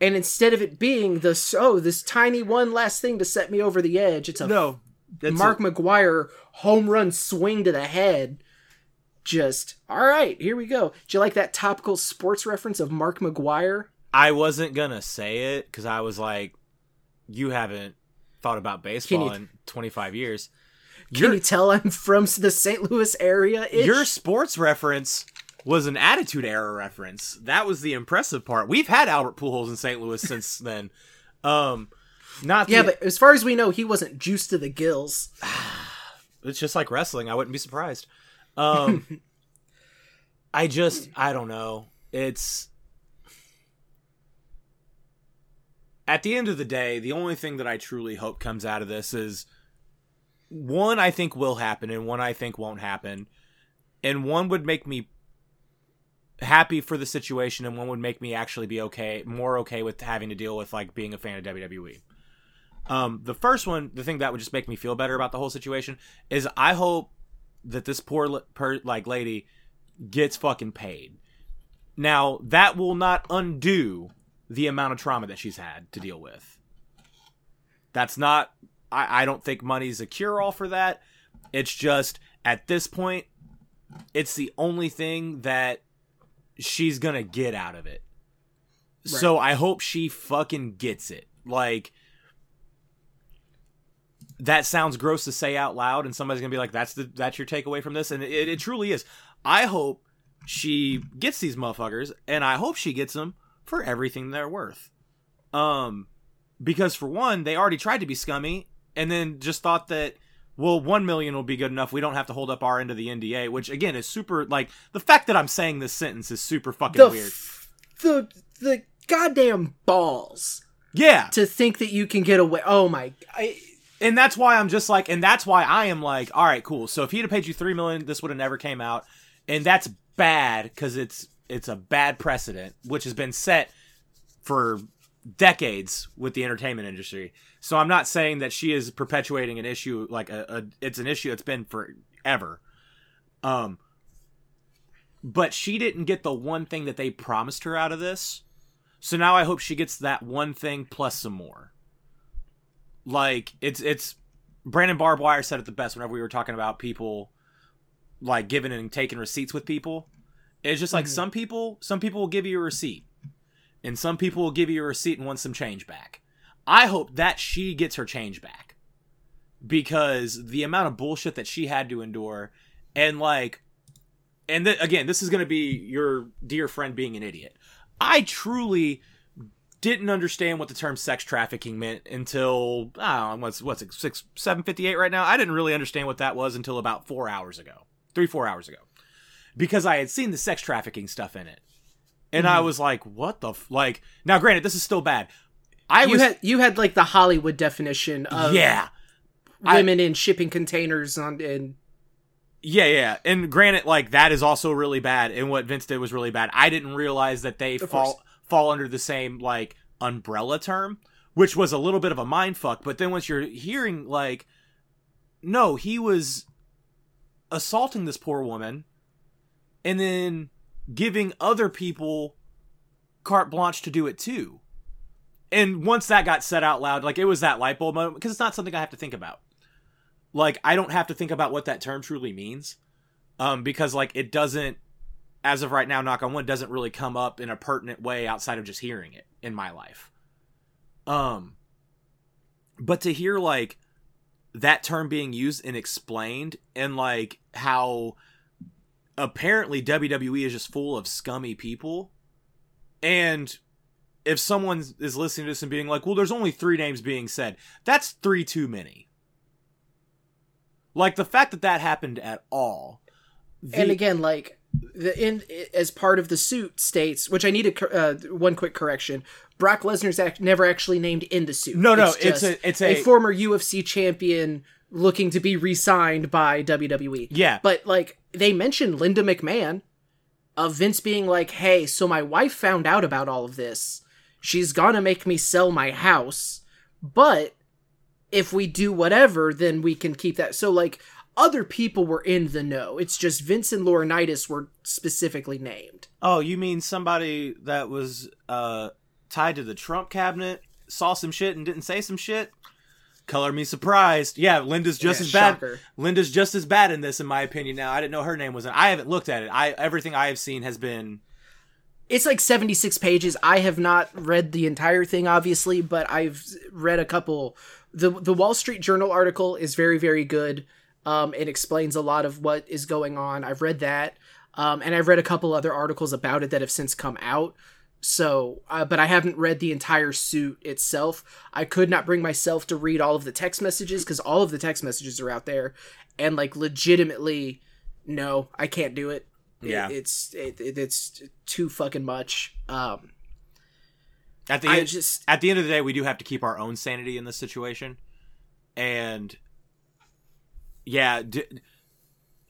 A: And instead of it being this, oh, this tiny one last thing to set me over the edge, it's a
B: No,
A: Mark McGwire home run swing to the head. Just all right, here we go. Do you like that topical sports reference of Mark McGwire?
B: I wasn't gonna say it because I was like, you haven't thought about baseball
A: you-
B: in 25 years.
A: Can you tell I'm from the St. Louis area?
B: Your sports reference was an attitude era reference. That was the impressive part. We've had Albert Pujols in St. Louis since then. Um, not
A: yeah,
B: the-
A: but as far as we know, he wasn't juiced to the gills.
B: it's just like wrestling. I wouldn't be surprised. Um, I just I don't know. It's at the end of the day, the only thing that I truly hope comes out of this is one I think will happen and one I think won't happen. And one would make me happy for the situation and one would make me actually be okay, more okay with having to deal with like being a fan of WWE. Um, the first one, the thing that would just make me feel better about the whole situation is I hope that this poor li- per, like lady gets fucking paid. Now that will not undo the amount of trauma that she's had to deal with. That's not. I, I don't think money's a cure all for that. It's just at this point, it's the only thing that she's gonna get out of it. So I hope she fucking gets it. Like that sounds gross to say out loud, and somebody's gonna be like, "That's the that's your takeaway from this," and it, it truly is. I hope she gets these motherfuckers, and I hope she gets them for everything they're worth. Um, because for one, they already tried to be scummy, and then just thought that well, one million will be good enough. We don't have to hold up our end of the NDA, which again is super. Like the fact that I'm saying this sentence is super fucking
A: The
B: weird.
A: f- the the goddamn balls
B: Yeah,
A: to think that you can get away. Oh my! I,
B: and that's why I'm just like, and that's why I am like, all right, cool. So if he'd have paid you three million, this would have never came out, and that's bad because it's it's a bad precedent which has been set for decades with the entertainment industry. So I'm not saying that she is perpetuating an issue like a, a it's an issue that's been forever. Um, but she didn't get the one thing that they promised her out of this. So now I hope she gets that one thing plus some more like it's it's Brandon Barbwire said it the best whenever we were talking about people like giving and taking receipts with people. It's just like
A: Mhm.
B: some people some people will give you a receipt. And some people will give you a receipt and want some change back. I hope that she gets her change back. Because the amount of bullshit that she had to endure and like and th- again, this is going to be your dear friend being an idiot. I truly didn't understand what the term sex trafficking meant until I don't know, what's what's it six seven fifty eight right now. I didn't really understand what that was until about four hours ago, three four hours ago, because I had seen the sex trafficking stuff in it, and I mm-hmm. was like, what the f-? like. Now, granted, this is still bad. I
A: you
B: was
A: had you had like the Hollywood definition of
B: yeah. I-
A: women in shipping containers on and
B: Yeah, yeah. And granted, like that is also really bad, and what Vince did was really bad. I didn't realize that they fall
A: course.
B: Fall under the same like umbrella term, which was a little bit of a mind fuck. But then once you're hearing like, no, he was assaulting this poor woman, and then giving other people carte blanche to do it too. And once that got said out loud, like it was that light bulb moment because it's not something I have to think about like I don't have to think about what that term truly means, um, because like it doesn't, as of right now, knock on wood, doesn't really come up in a pertinent way outside of just hearing it in my life. Um, but to hear like that term being used and explained, and like how apparently WWE is just full of scummy people, and if someone is listening to this and being like, "Well, there's only three names being said," that's three too many. Like the fact that that happened at all. the-
A: and again like the in as part of the suit states which i need a uh, one quick correction brock lesnar's act, never actually named in the suit
B: No, no, it's
A: just
B: a- it's
A: a
B: a-
A: former ufc champion looking to be re-signed by WWE.
B: Yeah.
A: But like they mentioned Linda McMahon of Vince being like, "Hey, so my wife found out about all of this. She's gonna make me sell my house, but if we do whatever, then we can keep that." So like other people were in the know. It's just Vince and Laurinaitis were specifically named.
B: Oh, you mean somebody that was uh tied to the Trump cabinet saw some shit and didn't say some shit? Color me surprised. Yeah, Linda's just
A: Yeah,
B: as bad.
A: shocker.
B: Linda's just as bad in this, in my opinion. Now I didn't know her name was. in I haven't looked at it. I everything I have seen has been.
A: It's like 76 pages. I have not read the entire thing obviously, but I've read a couple the the Wall Street Journal article is very very good. Um it explains a lot of what is going on. I've read that. Um and I've read a couple other articles about it that have since come out. So, uh, but I haven't read the entire suit itself. I could not bring myself to read all of the text messages because all of the text messages are out there, and like legitimately, no, I can't do it. It-
B: Yeah.
A: it's it, it, it's too fucking much. Um,
B: At the
A: I
B: end,
A: just
B: at the end of the day, we do have to keep our own sanity in this situation, and yeah, d-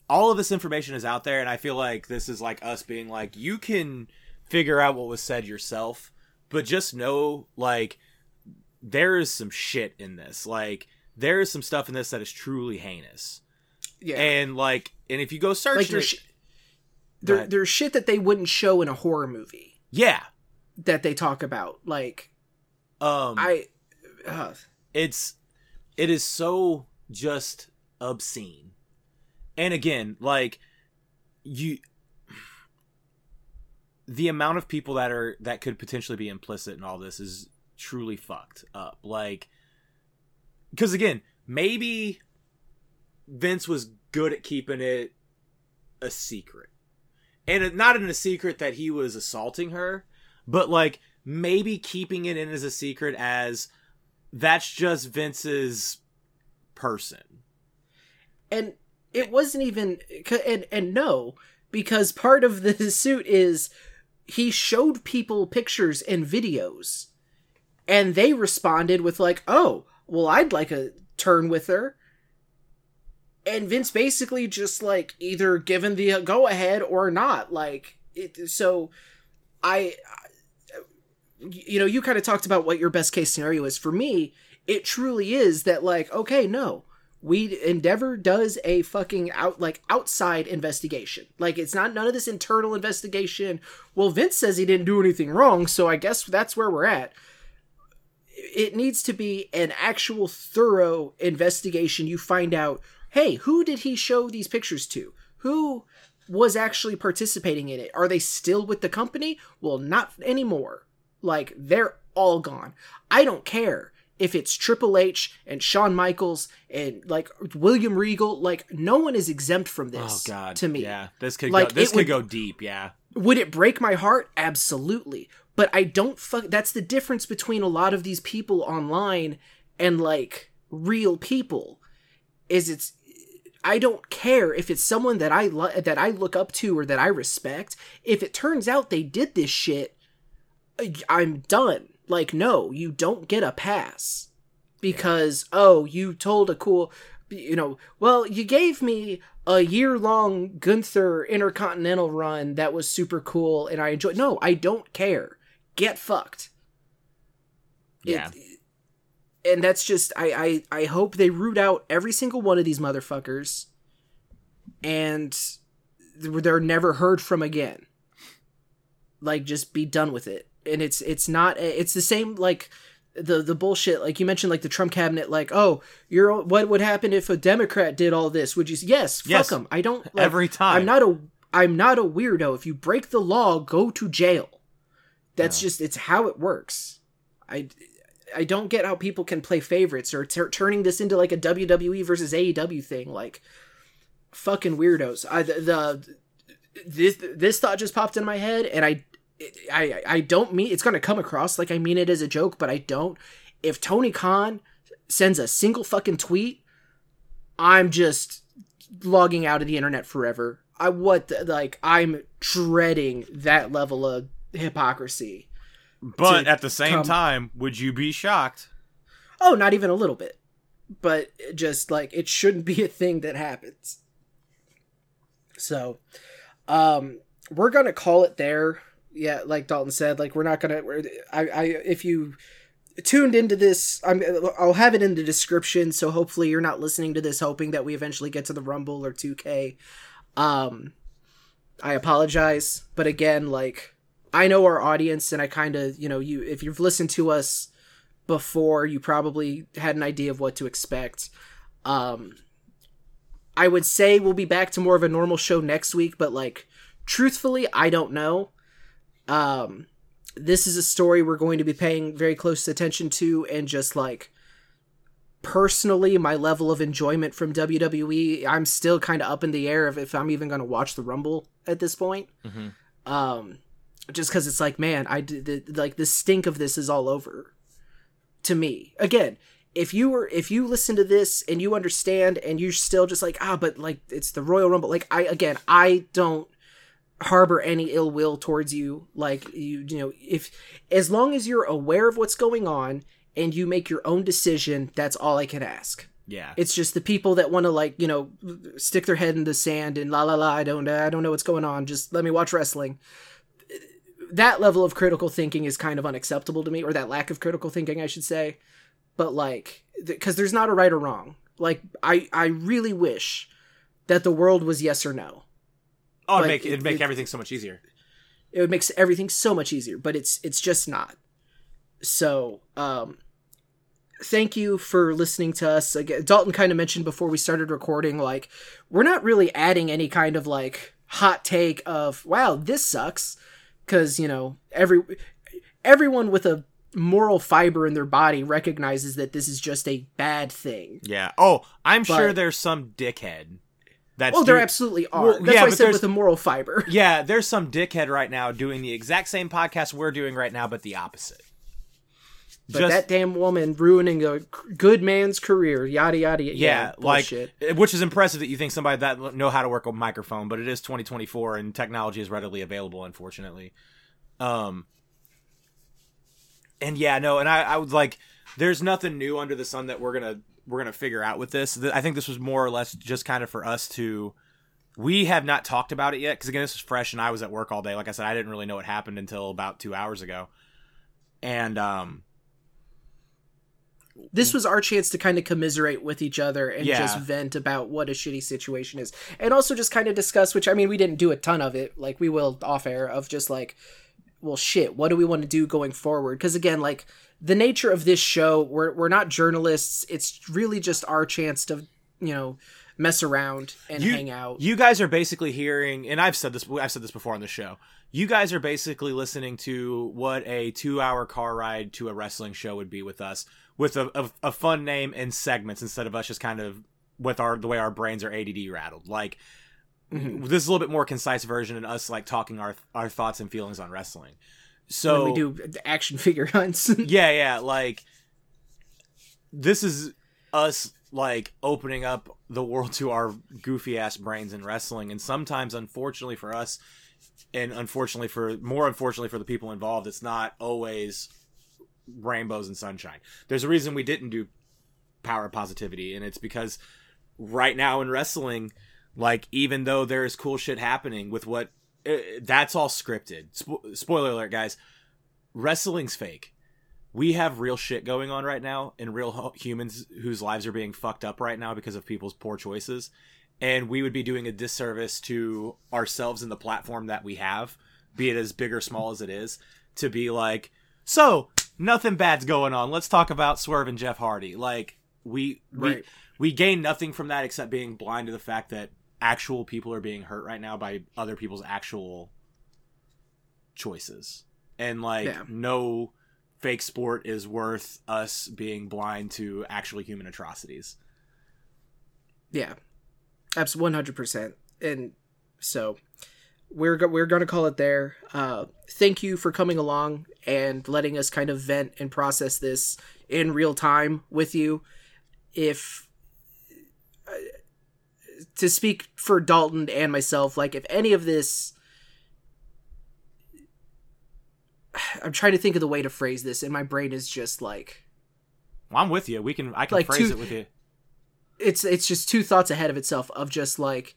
B: all of this information is out there, and I feel like this is like us being like, you can figure out what was said yourself, but just know like there is some shit in this. Like there is some stuff in this that is truly heinous,
A: yeah,
B: and like, and if you go search,
A: like
B: it,
A: there's sh- there, there's shit that they wouldn't show in a horror movie
B: yeah,
A: that they talk about. Like
B: um,
A: I, uh,
B: it's it is so just obscene. And again like you the amount of people that are that could potentially be implicit in all this is truly fucked up. Like because again maybe vince was good at keeping it a secret. And not in a secret that he was assaulting her but like maybe keeping it in as a secret as that's just Vince's person.
A: And it wasn't even and and no because part of the suit is he showed people pictures and videos. And they responded with like oh well i'd like a turn with her. And vince basically just like either given the go ahead or not like it, so i you know you kind of talked about what your best case scenario is. For me it truly is that like okay no we endeavor does a fucking out like outside investigation. Like it's not none of this internal investigation. Well vince says he didn't do anything wrong so i guess that's where we're at. It needs to be an actual thorough investigation. You find out hey who did he show these pictures to? Who was actually participating in it? Are they still with the company? Well not anymore. Like they're all gone. I don't care if it's Triple H and Shawn Michaels and like William Regal, like no one is exempt from this.
B: Oh
A: this.
B: god.
A: to me,
B: Yeah. This could
A: Like,
B: go this could
A: would-
B: go deep, yeah.
A: would it break my heart? Absolutely. But I don't fuck. That's the difference between a lot of these people online and like real people. Is it's I don't care if it's someone that I lo- that I look up to or that I respect. If it turns out they did this shit, I'm done. Like, no, you don't get a pass because oh, you told a cool, you know, well, you gave me a year long Gunther Intercontinental run that was super cool and I enjoyed. No, I don't care. Get fucked. It-
B: Yeah.
A: and that's just I, I I hope they root out every single one of these motherfuckers, and they're never heard from again. Like, just be done with it. And it's it's not it's the same like the the bullshit like you mentioned like the Trump cabinet like oh you're what would happen if a Democrat did all this would you s- yes fuck
B: Yes.
A: them I don't like,
B: Every time.
A: I'm not a I'm not a weirdo if you break the law go to jail that's just it's how it works I I don't get how people can play favorites or tur turning this into like a WWE versus AEW thing. Like, fucking weirdos. I the, the this this thought just popped in my head, and I I I don't mean it's gonna come across like I mean it as a joke, but I don't. If Tony Khan sends a single fucking tweet, I'm just logging out of the internet forever. I what the, like I'm dreading that level of hypocrisy.
B: But at the same
A: come-
B: time, would you be shocked?
A: Oh, not even a little bit. but just like it shouldn't be a thing that happens. So, um, we're gonna call it there. Yeah, like Dalton said, like we're not gonna. We're, I, I, if you tuned into this, I'm, I'll have it in the description. So hopefully you're not listening to this hoping that we eventually get to the Rumble or 2K. Um, I apologize, but again, like I know our audience, and I kind of, you know, you if you've listened to us before, you probably had an idea of what to expect. Um, I would say we'll be back to more of a normal show next week, but like truthfully, I don't know. Um, this is a story we're going to be paying very close attention to, and just like personally, my level of enjoyment from WWE, I'm still kind of up in the air of if I'm even going to watch the Rumble at this point.
B: Mm-hmm.
A: Um, just because it's like, man, I did like the stink of this is all over to me. Again, if you were if you listen to this and you understand and you're still just like ah but like it's the royal rumble like i again i don't harbor any ill will towards you like you you know if as long as you're aware of what's going on and you make your own decision that's all i can ask.
B: Yeah.
A: it's just the people that want to like you know stick their head in the sand and la la la i don't i don't know what's going on just let me watch wrestling. That level of critical thinking is kind of unacceptable to me or that lack of critical thinking i should say. But like because there's not a right or wrong. Like i i really wish that the world was yes or no
B: oh, it'd make,
A: it-
B: it'd make
A: it-
B: everything so much easier.
A: it would make everything so much easier but it's it's just not so um thank you for listening to us again dalton kind of mentioned before we started recording like we're not really adding any kind of like hot take of wow this sucks because you know every everyone with a moral fiber in their body recognizes that this is just a bad thing
B: Yeah. Oh, I'm sure there's some dickhead. That's
A: well there absolutely are
B: Well,
A: that's
B: yeah,
A: why i said with a moral fiber
B: Yeah, there's some dickhead right now doing the exact same podcast we're doing right now, but the opposite.
A: but that damn woman ruining a good man's career yada yada yada
B: yeah, like
A: bullshit.
B: which is impressive that you think somebody that know how to work a microphone, but it is 2024 and technology is readily available, unfortunately. Um, and yeah, no, and I, I was like, there's nothing new under the sun that we're gonna we're gonna figure out with this. I think this was more or less just kind of for us to. We have not talked about it yet because again, this is fresh, and I was at work all day. Like I said, I didn't really know what happened until about two hours ago, and um,
A: this was our chance to kind of commiserate with each other and
B: Yeah.
A: just vent about what a shitty situation is and also just kind of discuss which i mean we didn't do a ton of it like we will off air of just like well shit what do we want to do going forward because again like the nature of this show we're, we're not journalists it's really just our chance to you know mess around and
B: You-
A: hang out
B: You guys are basically hearing, and I've said this, I've said this before on the show. You guys are basically listening to what a two-hour car ride to a wrestling show would be with us, with a, a, a fun name and segments instead of us just kind of with our the way our brains are ADD rattled. Like
A: Mhm.
B: this is a little bit more concise version and us like talking our our thoughts and feelings on wrestling. So
A: when we do action figure hunts
B: yeah, yeah, like this is us like opening up the world to our goofy ass brains in wrestling and sometimes unfortunately for us and unfortunately for more unfortunately for the people involved it's not always rainbows and sunshine. There's a reason we didn't do power positivity and it's because right now in wrestling like even though there's cool shit happening with what uh, that's all scripted. Spo- spoiler alert guys. Wrestling's fake we have real shit going on right now and real hu- humans whose lives are being fucked up right now because of people's poor choices and we would be doing a disservice to ourselves and the platform that we have be it as big or small as it is to be like so nothing bad's going on let's talk about swerve and jeff hardy like we
A: Right.
B: we we gain nothing from that except being blind to the fact that actual people are being hurt right now by other people's actual choices and like
A: Yeah.
B: no fake sport is worth us being blind to actual human atrocities
A: Yeah, hundred percent. And so we're go- we're gonna call it there. Uh, thank you for coming along and letting us kind of vent and process this in real time with you. If to speak for Dalton and myself, like if any of this. I'm trying to think of the way to phrase this, and my brain is just like
B: well, i'm with you. We can i can
A: Like
B: phrase
A: two-
B: it with you.
A: It's it's just two thoughts ahead of itself of just like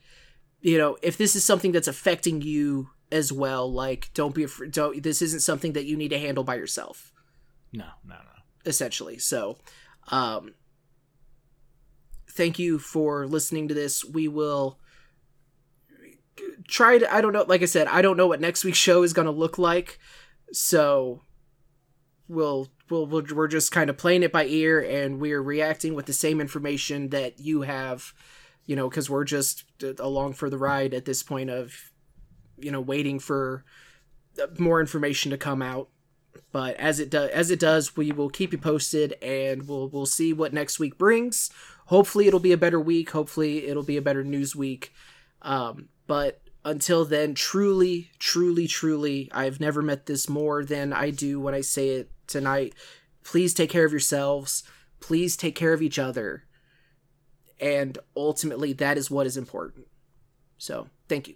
A: you know if this is something that's affecting you as well like don't be afraid don't this isn't something that you need to handle by yourself.
B: No no no.
A: Essentially so um thank you for listening to this. We will try to i don't know like i said i don't know what next week's show is going to look like. So we'll, we'll, we'll we're just kind of playing it by ear and we're reacting with the same information that you have you know because we're just uh, along for the ride at this point of you know waiting for uh, more information to come out. But as it does as it does we will keep you posted and we'll we'll see what next week brings hopefully it'll be a better week. Hopefully it'll be a better news week. Um, but until then truly truly truly i've never met this more than i do when i say it tonight. Please take care of yourselves. Please take care of each other. And ultimately that is what is important. So thank you